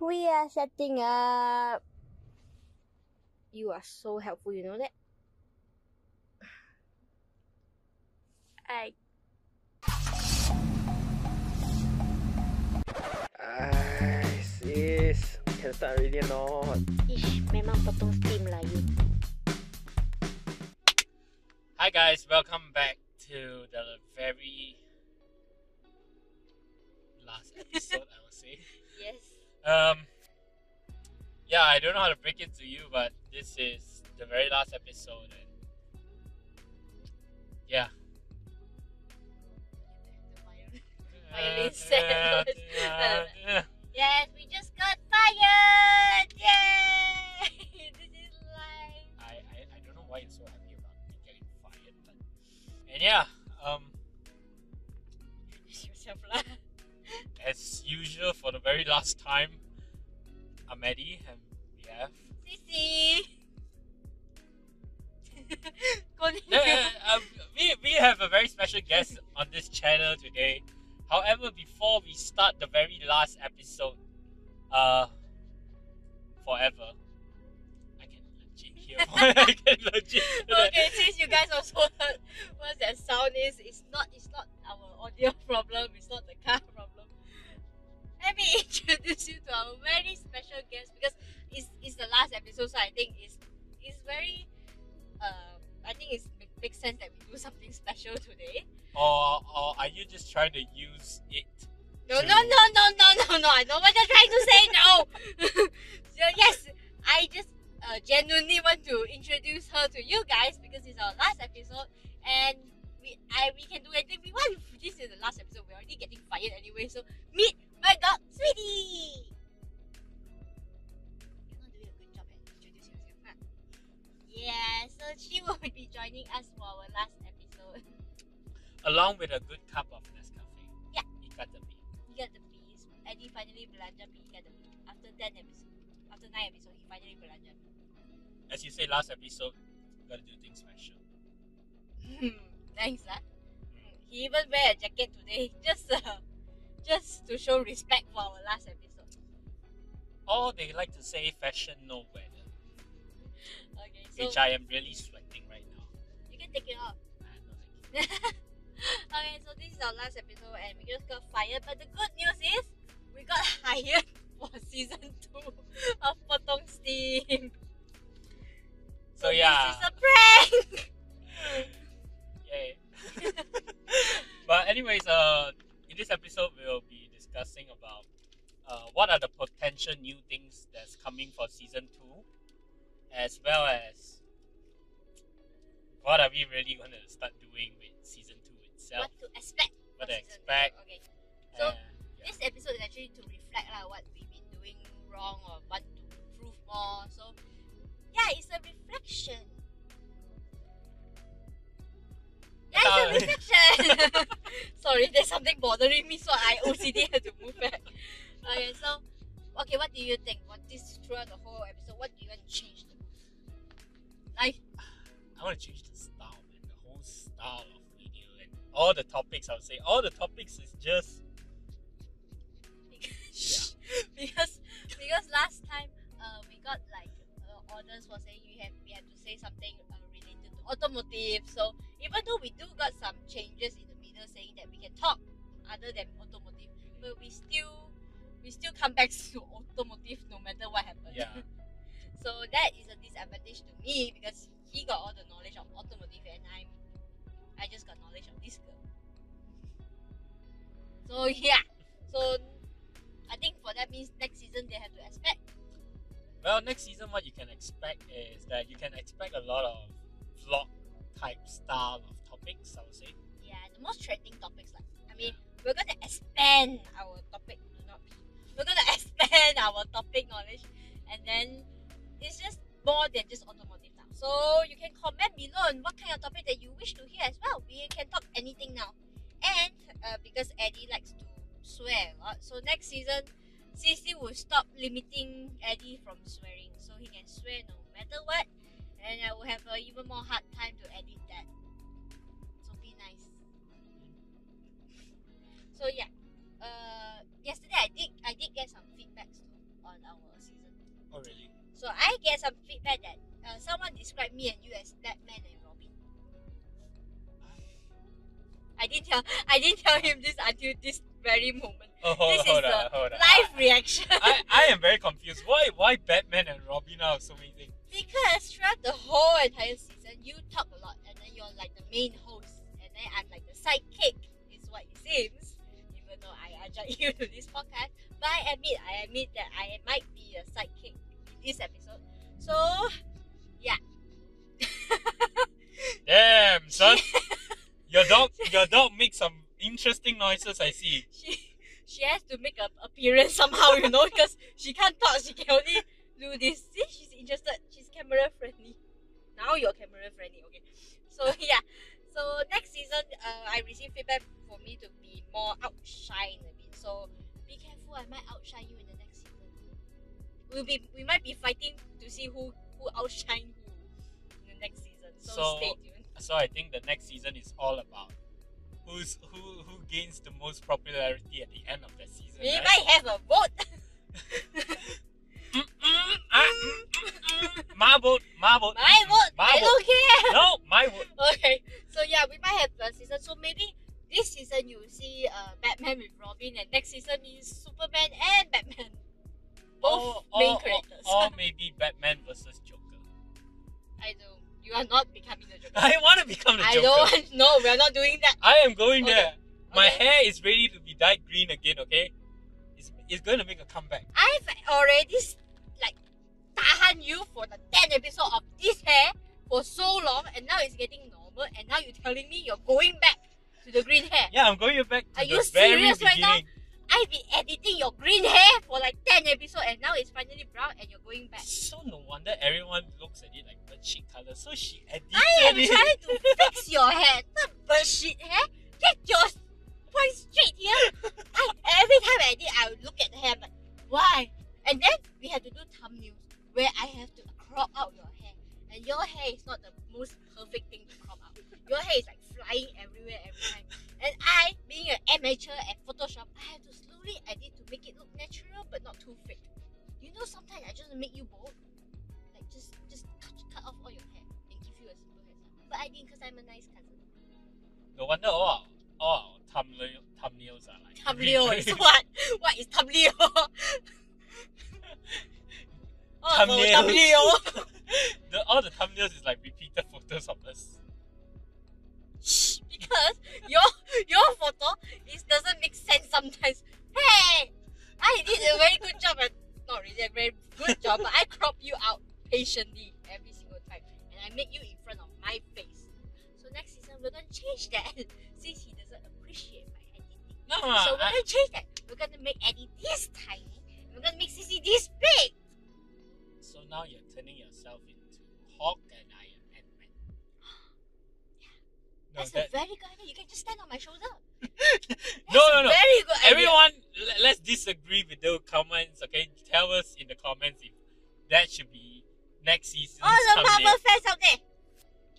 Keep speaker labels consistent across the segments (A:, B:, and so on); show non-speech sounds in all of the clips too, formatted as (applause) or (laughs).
A: we are setting up. You are so helpful, you know that? I
B: Ay, sis. Can start already or not?
A: Ish, memang potong steam lah you.
B: Hi guys, welcome back to the very last episode, I would say.
A: Yes.
B: Um, yeah, I don't know how to break it to you, but this is the very last episode, and yeah. (laughs)
A: problem, it's not the car (laughs) problem. Let me (laughs) introduce you to our very special guest because it's, it's the last episode, so I think it's it's very uh, I think it makes sense that we do (laughs) something special today.
B: Or, or are you just trying to use it?
A: No,
B: to-
A: no, no, no, no, no, no. I know what you're trying to say. No. so yes, I just uh, genuinely want to introduce her to you guys because it's our last episode, and we I we can do anything we want. (laughs) This is the last episode. We're already getting fired anyway. So meet my dog, sweetie. You're not doing a good job at introducing yourself, huh? Yeah. So she (laughs) will be joining us for our last episode. (laughs)
B: Along with a good cup of Nescafe.
A: Yeah.
B: You got the Ikatabi.
A: He got the B's. Eddie finally belanja B. He got the B. After 10 episodes, after 9 episodes, he finally belanja B.
B: As you say last episode, gotta do things special. Hmm.
A: Thanks, lah. He even wear a jacket today (laughs) just uh, just to show respect for our last episode.
B: Or they like to say fashion no weather,
A: Okay, so
B: which I am really sweating right now.
A: you can take it off.
B: No, (laughs)
A: okay, so this is our last episode and we just got fired. But the good news is we got (laughs) hired for season two of Potong Steam.
B: So yeah.
A: This is a prank!
B: Anyways, uh, in this episode we'll be discussing about uh, what are the potential new things that's coming for season two, as well as what are we really gonna start doing with season two itself.
A: what to expect?
B: What to expect.
A: two. Okay. So,
B: and- yeah.
A: this episode is actually to reflect like, what we've been doing wrong or want to improve more. So, yeah, it's a reflection. It's a
B: thought- (laughs)
A: Sorry, there's something bothering me, so I OCD had to move back. Okay, so, okay, what do you think? What this throughout the whole episode? What do you want to change? The? Like,
B: I want to change the style, man. The whole style of video and all the topics. I would say all the topics is just
A: because (laughs) because last time uh, we got like uh, orders for saying you have we have to say something uh, automotive. So even though we do got some changes in the middle saying that we can talk other than automotive, but we still we still come back (laughs) to automotive no matter what happens.
B: yeah. (laughs)
A: so that is a disadvantage to me because he got all the knowledge of automotive and I'm I just got knowledge of this girl. So yeah. So I think for that means next season they have to expect.
B: Well, next season, what you can expect is that you can expect a lot of vlog type style of topics. I would say.
A: Yeah, the most trending topics like I mean we're gonna expand our topic not we're gonna (laughs) expand our topic knowledge and then it's just more than just automotive now. So you can comment below on what kind of topic that you wish to hear as well. We can talk anything now. And uh, because Eddie likes to swear a lot, so next season CC will stop limiting Eddie from swearing. So he can swear no matter what. And I will have an even more hard time to edit that. So be nice. So yeah. uh, yesterday I did I did get some feedbacks on our season.
B: Oh really?
A: So I get some feedback that uh, someone described me and you as Batman and Robin. I didn't tell (laughs) I didn't tell him this until this very moment.
B: Oh, hold,
A: This is
B: hold
A: the
B: on, hold on.
A: Live reaction.
B: I, I am very confused. Why why Batman and Robin are so amazing?
A: Because throughout the whole entire season, you talk a lot, and then you're like the main host, and then I'm like the sidekick, is what it seems. Even though I ajak (laughs) you to this podcast, but I admit, I admit that I might be a sidekick in this episode. So, yeah. (laughs)
B: Damn, son. (laughs) your dog your dog makes some interesting noises. I see.
A: she she has to make an appearance somehow, you know, because she can't talk. She can only do this. See, she's interested. Camera friendly. Now you're camera friendly, okay? So (laughs) yeah. So next season, uh, I received feedback for me to be more outshine a bit. So be careful. I might outshine you in the next season. We'll be we might be fighting to see who who outshine who in the next season. So,
B: So-
A: stay tuned.
B: So I think the next season is all about who's who who gains the most popularity at the end of the season.
A: We
B: right?
A: might have a vote. (laughs) (laughs) (laughs)
B: My vote, my vote.
A: My vote.
B: My
A: I
B: vote.
A: don't care.
B: No, my vote. (laughs)
A: Okay, so yeah, we might have a season. So maybe this season you will see uh, Batman with Robin, and next season is Superman and Batman. Both
B: Or,
A: main
B: or,
A: characters.
B: or, or (laughs) maybe Batman versus Joker.
A: I don't. You are not becoming the Joker.
B: I want to become the
A: I
B: Joker.
A: I don't want. No, we are not doing that.
B: I am going
A: Okay.
B: there. My
A: Okay.
B: hair is ready to be dyed green again. Okay, it's, it's going to make a comeback.
A: I've already like tahan you for the ten episode of this hair for so long, and now it's getting normal, and now you're telling me you're going back to the green hair.
B: Yeah, I'm going back to
A: Are you serious right now? I've been editing your green hair for like 10 episodes and now it's finally brown and you're going back.
B: So no wonder everyone looks at it like bird shit color. So she edited
A: I am
B: it.
A: trying to (laughs) fix your hair, not bullshit hair. Get your every single time, and I make you in front of my face. So next season we're gonna change that (laughs) since he doesn't appreciate my editing.
B: No,
A: so we're
B: I,
A: gonna change that. We're gonna make Eddie this tiny. and We're gonna make Sissy this big.
B: so now you're turning yourself into Hulk and I am Ant-Man. (gasps) No,
A: That's
B: that,
A: a very good idea. You can just stand on my shoulder. (laughs)
B: no, no, no.
A: Very good idea.
B: Everyone, let's disagree with those comments, okay? Tell us in the comments next season's
A: All the
B: thumbnail.
A: Marvel fans out there,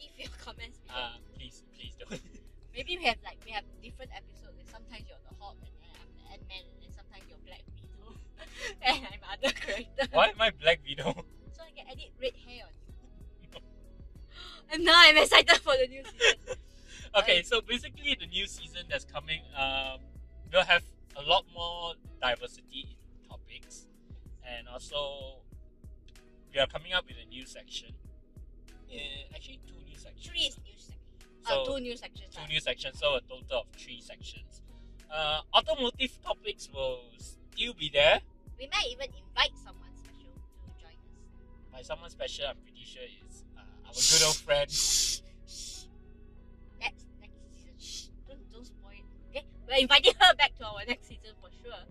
A: give your (laughs) comments.
B: Uh, please, please don't. (laughs)
A: Maybe we have like we have different episodes. Like sometimes you're the Hulk and then I'm the Ant Man and then sometimes you're Black Widow (laughs) and I'm other character.
B: Why am I Black Widow?
A: So I can edit red hair on you. and now I'm excited for the new season.
B: Okay, so basically the new season that's coming, um, we'll have a lot more diversity in topics, and also we are coming up with a section. Uh, actually, two new sections.
A: Three is new section.
B: So
A: uh, two new sections.
B: two new sections, so a total of three sections. Uh, automotive topics will still be there.
A: We might even invite someone special to join us.
B: By someone special, I'm pretty sure is uh, our good old friend. (laughs)
A: That's next season. Don't don't spoil it. Okay, we're inviting her back to our next season for sure.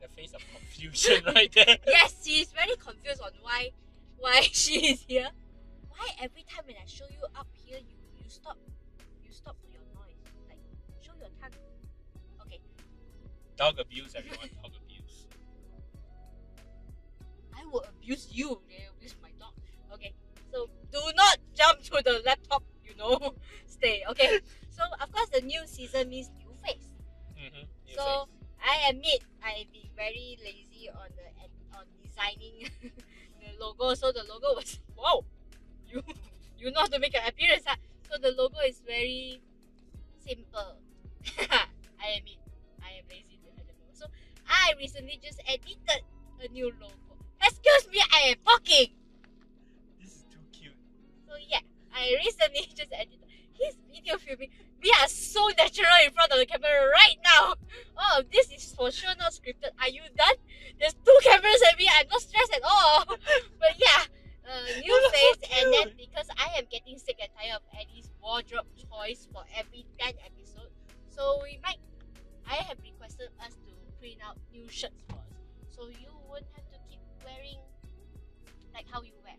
B: The face of confusion (laughs) right there.
A: Yes, very confused on why why (laughs) she is here. Why every time when I show you up here, you you stop you stop your noise. Like show your tongue. Okay,
B: Dog abuse, everyone. Dog abuse. (laughs)
A: I will abuse you. They abuse my dog. Okay, so do not jump to the laptop. You know, (laughs) stay. Okay, so of course the new season means new face.
B: Mhm.
A: I admit I've been very lazy on the on designing (laughs) the logo. So the logo was wow, you (laughs) you know how to make an appearance. Huh? So the logo is very simple. (laughs) I admit I am lazy the moment. So I recently just edited a new logo. Excuse me, I am talking.
B: This is too cute.
A: So yeah, I recently just edited his video filming. We are so natural in front of the camera right now. Oh, this is for sure not scripted. Are you done? There's two (laughs) cameras at me. I'm not stressed at all. (laughs) But yeah, uh, new face, and then because I am getting sick and tired of Eddie's wardrobe choice for every 10 episodes, so we might. I have requested us to print out new shirts for us, so you won't have to keep wearing like how you wear.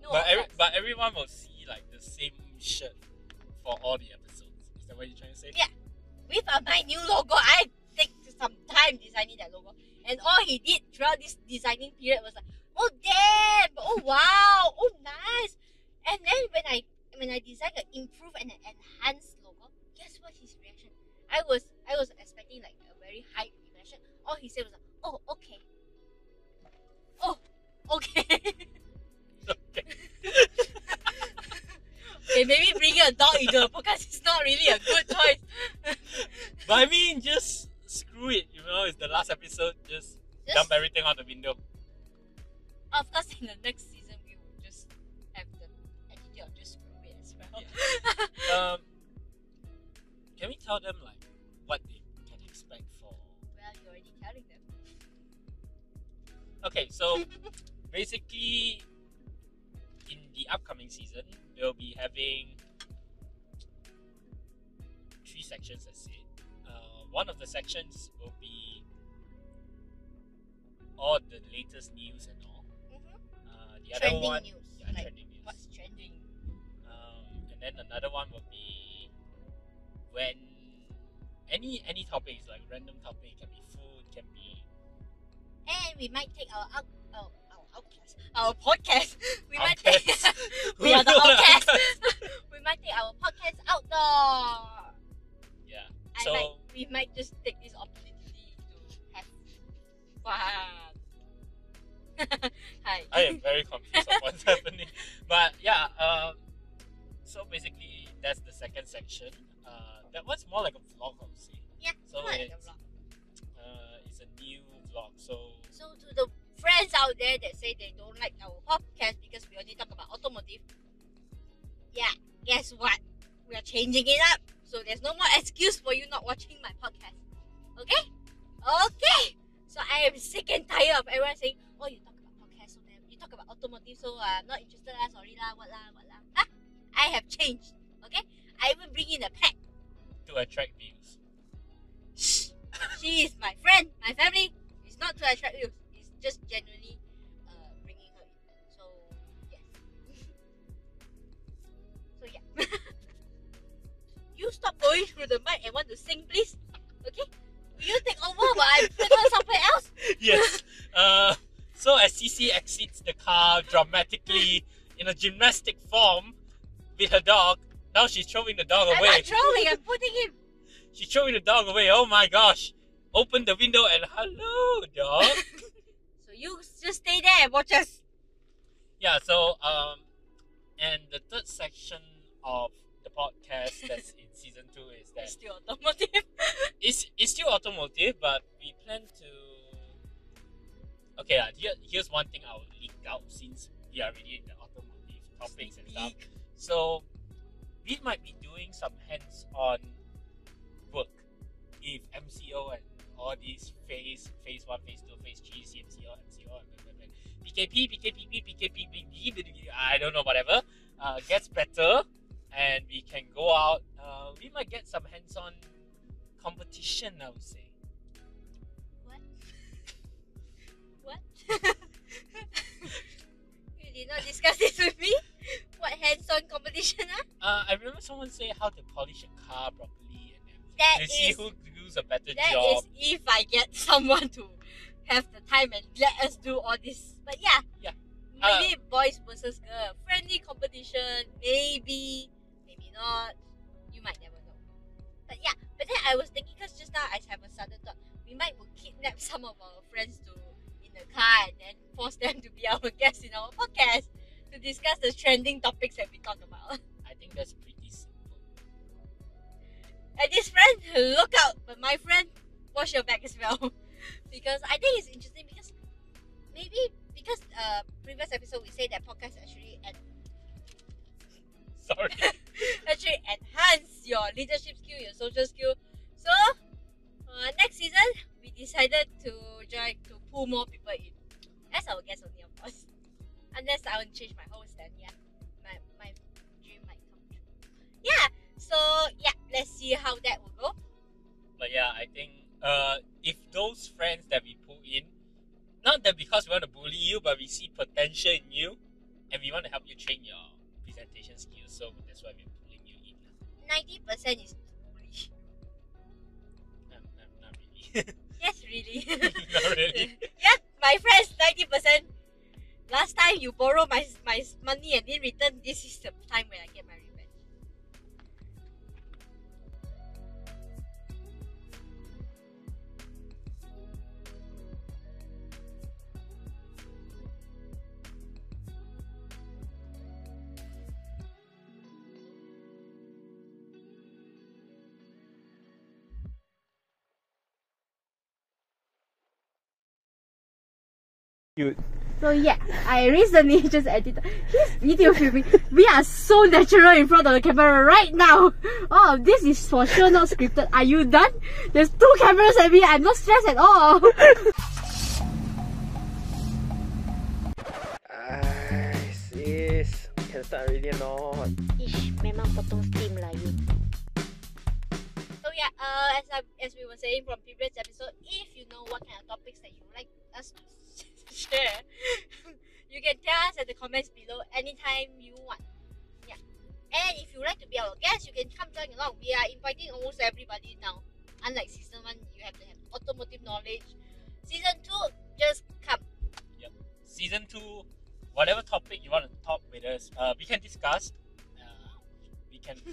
A: No
B: but every, but everyone will see like the same shirt for all the episodes. That what you're trying to say?
A: Yeah. with uh, my new logo, I take some time designing that logo. And all he did throughout this designing period was like, oh damn, oh wow, oh nice. And then when I when I designed an improved and an enhanced logo, guess what his reaction? I was I was expecting like a very high reaction. All he said was like, oh okay. Oh. Okay. (laughs)
B: okay,
A: maybe bringing a dog into a podcast is not really a good choice. (laughs)
B: But I mean, just screw it. You know, it's the last episode. Just,
A: Just-
B: dump everything out the window.
A: Of course, in the next season, we will just have the attitude of just screw it as well.
B: Um, can we tell them like what they can expect for?
A: well, you're already telling them.
B: Okay, so (laughs) basically, the upcoming season, we'll be having three sections. Let's say, uh, one of the sections will be all the latest news and all. Uh, the other
A: Trending
B: one,
A: news.
B: yeah,
A: like,
B: trending news.
A: what's trending?
B: Um, and then another one will be when any any topics like random topic can be food, can be
A: And we might take our out, our outcast, our podcast. (laughs) We might take. (laughs) We are the (laughs) outcasts. we might take our podcast outdoor.
B: yeah.
A: I
B: So
A: might, we might just take this opportunity to have fun. Hi.
B: I am very confused of what's happening. But yeah, um, so basically that's the second section. Uh, that one's more like a vlog, I would say.
A: yeah,
B: so
A: more like a vlog.
B: Uh, it's a new vlog, so
A: So to the friends out there that say they don't like our podcast because we only talk about automotive, yeah, guess what? We are changing it up. So there's no more excuse for you not watching my podcast. Okay? Okay. So I am sick and tired of everyone saying, "Oh, you talk about podcast, so you talk about automotive, so uh, I'm not interested. lah, sorry lah, what lah, what lah." Huh? I have changed. Okay? I will bring in a pet.
B: to attract views.
A: Shh. she is my friend, my family. It's not to attract you. Just genuinely uh, bringing her in. So yes. (laughs) so yeah. (laughs) you stop going through the mic and want to sing, please. Okay. Will you take over while I put on somewhere else? (laughs)
B: yes. Uh, so as CC exits the car dramatically in a gymnastic form with her dog, now she's throwing the dog
A: I'm
B: away.
A: not throwing. I'm putting him.
B: She's throwing the dog away. Oh my gosh! Open the window and hello, dog.
A: You just stay there and watch us.
B: yeah. So um, and the third section of the podcast that's (laughs) in season two is that
A: It's still automotive. (laughs)
B: it's it's still automotive, but we plan to. Okay, uh, here, here's one thing I'll leak out since we are already in the automotive topics and stuff. So we might be doing some hands-on work if MCO and all these phase phase one, phase two, phase three, CMCO, MCO, PKP, PKP, PKP, PKP, I don't know, whatever, uh, gets better and we can go out. Uh, we might get some hands-on competition, I would say.
A: What? (laughs) What? (laughs) you did not discuss this with me? What hands-on competition, huh?
B: Uh, I remember someone say how to polish a car properly.
A: That
B: to see
A: is-
B: who does a better
A: That
B: job.
A: is if I get (laughs) someone to have the time and let us do all this. But yeah.
B: Yeah.
A: Maybe uh, boys versus girl. Friendly competition. Maybe. Maybe not. You might never know. But yeah. But then I was thinking, because just now I have a sudden thought. we might kidnap (laughs) some of our friends to in the car and then force them to be (laughs) our guests in our podcast to discuss the trending topics that we talk about.
B: I think that's pretty.
A: And this friend, (laughs) look out! But my friend, wash your back as well, (laughs) because I think it's interesting because maybe because uh previous episode we say that podcast actually and (laughs)
B: Sorry.
A: actually enhance your leadership skill, your social skill. So uh, next season we decided to join to pull more people in as our guest only of course. Unless I want to change my host then yeah. My my dream might come true. Yeah. So yeah, let's see how that will go.
B: But yeah, I think uh, if those friends that we pull in, not that because we want to bully you, but we see potential in you, and we want to help you train your presentation skills, so that's why we're pulling you in.
A: Ninety percent is bully.
B: Um, um, not really. (laughs)
A: Yes, really. (laughs)
B: not really. (laughs)
A: yeah, my friends, ninety percent. Last time you borrow my my money and didn't return, this is the time when I get my revenge.
C: So yeah, I recently (laughs) just edited his video filming. We are so natural in front of the camera right now. Oh, this is for sure not scripted. Are you done? There's two cameras at me. I'm not stressed at all.
D: Ay, sis. Can start already or not?
C: Ish, memang potong steam lah you.
A: So yeah, uh, as I, as we were saying from previous episode, if you know what kind of topics that you would like us to share, (laughs) you can tell us at the comments below anytime you want. Yeah, and if you like to be our guest, you can come join along. We are inviting almost everybody now. Unlike season one, you have to have automotive knowledge. Season two, just come.
B: Season two, whatever topic you want to talk with us, uh, we can discuss. Uh, we can. (laughs)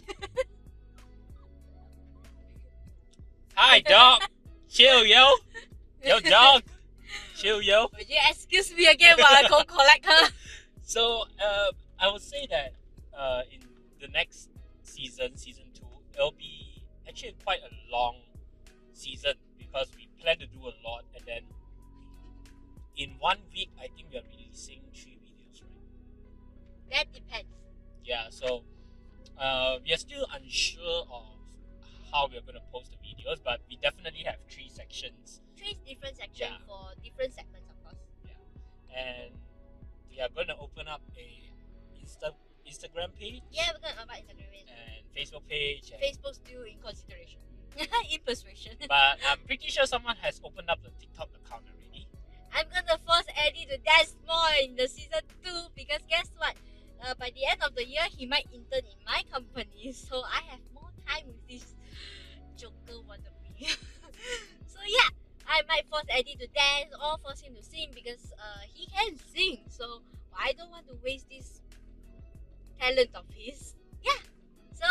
B: Hi, dog. Chill, yo. Yo, dog. Chill, yo.
A: Would you excuse me again while I go (laughs) collect her?
B: So uh, I would say that uh, in the next season, season two, it'll be actually quite a long season because we plan to do a lot, and then in one week, I think we are releasing three videos, right?
A: That depends.
B: Yeah. So uh, we are still unsure of how we're going to post the videos, but we definitely have three sections,
A: Three different sections
B: Yeah.
A: for
B: we are going to open up a Insta Instagram page
A: Yeah, we're gonna open about Instagram page.
B: and Facebook page. And
A: Facebook still in consideration. (laughs) in persuasion. (laughs)
B: But I'm pretty sure someone has opened up the TikTok account already.
A: I'm gonna force Eddie to dance more in the season two because guess what? Uh, by the end of the year, he might intern in my company, (laughs) so I have more time with this Joker wannabe. so yeah, I might force Eddie to dance or force him to sing because uh, he can sing. So I don't want to waste this talent of his. Yeah. So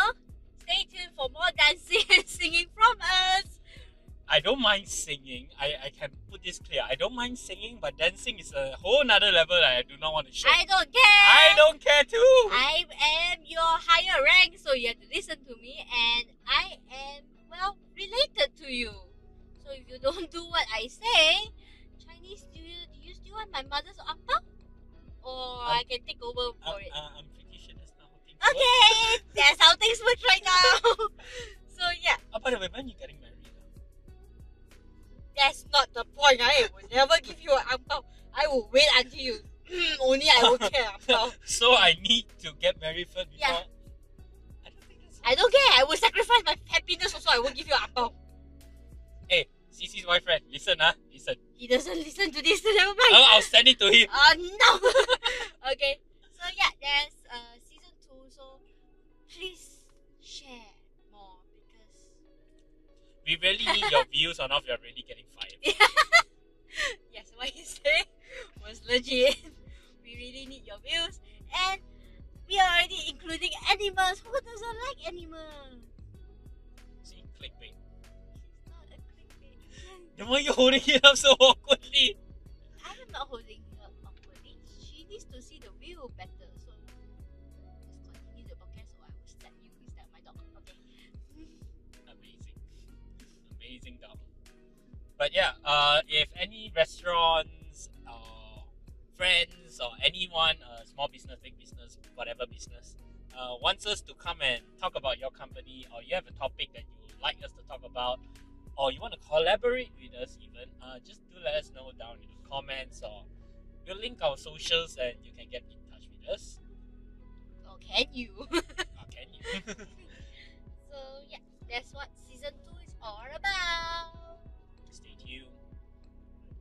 A: stay tuned for more dancing (laughs) and singing from us.
B: I don't mind singing. I, I can put this clear. I don't mind singing, but dancing is a whole nother level that I do not want to show.
A: I don't care.
B: I don't care too.
A: I am your higher rank, so you have to listen to me, and I am well related to you. So if you don't do what I say, Chinese New Year, do you still want my mother's angpao? Or I can take over for it.
B: uh, I'm pretty sure that's not how things work.
A: Okay, that's how things work right now. (laughs) so yeah,
B: Oh, by the way, when you getting married?
A: that's not the point. I will never give you an angpao. I will wait until you. Mm, only I will care (laughs)
B: so I need to get married first before.
A: Yeah.
B: I don't think that's.
A: I don't care. I will sacrifice my happiness also. I won't give you an angpao.
B: Boyfriend, listen, ah, listen.
A: He doesn't listen to this. (laughs) Never mind.
B: I'll, I'll send it to him.
A: Oh no! (laughs) okay, so yeah, there's uh, season two. So please share more because
B: We really need your (laughs) views on if you're really getting fired.
A: yes, what you say was legit. We really need your views, and we are already including animals. Who doesn't like animals?
B: See, clickbait. Why are you holding it up so awkwardly?
A: I'm not holding her up awkwardly. She needs to see the view better. So let's continue the podcast or I will stab you instead my dog. Okay. (laughs)
B: Amazing. Amazing dog. But yeah, uh, if any restaurants or friends or anyone, uh, small business, big business, whatever business, uh, wants us to come and talk about your company or you have a topic that you would like us to talk about or you want to collaborate with us even, uh, just do let us know down in the comments or we'll link our socials and you can get in touch with us.
A: Or can you?
B: Or (laughs) can you? (laughs)
A: so yeah, that's what season two is all about.
B: Stay tuned.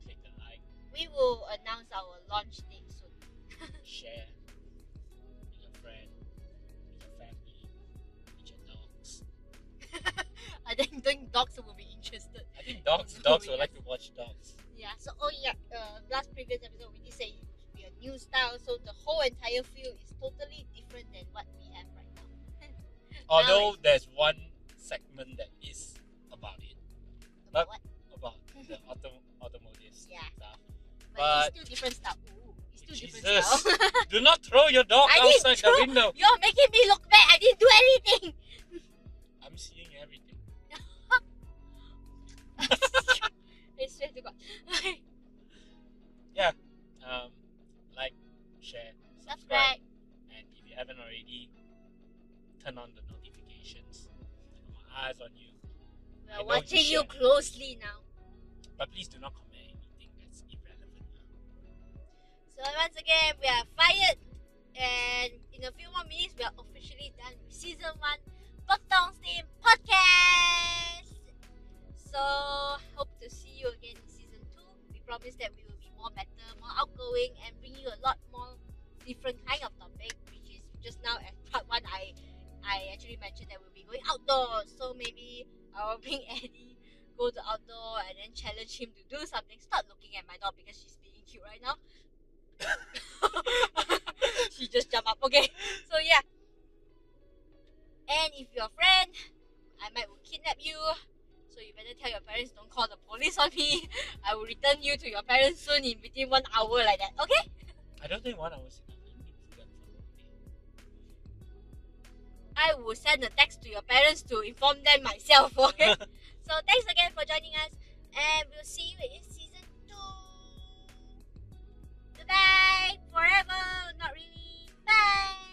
B: Click the like,
A: We will announce our launch date soon. (laughs)
B: share dogs would like to watch dogs.
A: Yeah. So oh yeah, uh, last previous episode we did say it should be a new style. So the whole entire field is totally different than what we have right now. (laughs)
B: Although
A: it's-
B: there's one segment that is about it,
A: About
B: But-
A: what?
B: about the (laughs) auto automotive
A: Yeah.
B: stuff.
A: But,
B: But-
A: it's still different style. Ooh, it's still different
B: Jesus. (laughs) Do not throw your dog
A: I
B: outside
A: throw-
B: the window.
A: You're making me look bad. I didn't do anything.
B: I'm seeing everything.
A: To God. (laughs)
B: Um, like, share, subscribe,
A: Subscribe.
B: and if you haven't already, turn on the notifications. My eyes on you.
A: We are watching
B: you
A: you closely now.
B: But please do not comment anything that's irrelevant.
A: So once again, we are fired, and in a few more minutes, we are officially done with season one Potong Steam podcast. So to see you again in season two. We promise that we will be more better, more outgoing, and bring you a lot more different kind of topic. Which is just now at part one, I I actually mentioned that we'll be going outdoors. So maybe I will (laughs) bring Eddie go to outdoor and then challenge him to do something. Stop looking at my dog because she's being cute right now. (laughs) she just jumped up. Okay, so yeah. And if you're a friend, I might will kidnap you. So you better tell your parents don't call the police on me. (laughs) I will return you to your parents soon in within one hour like that, okay?
B: I don't think one hour is enough. I
A: will send a text to your parents to inform them myself, (laughs) okay? (laughs) so thanks again for joining us and we'll see you in season two. Goodbye forever, not really. Bye.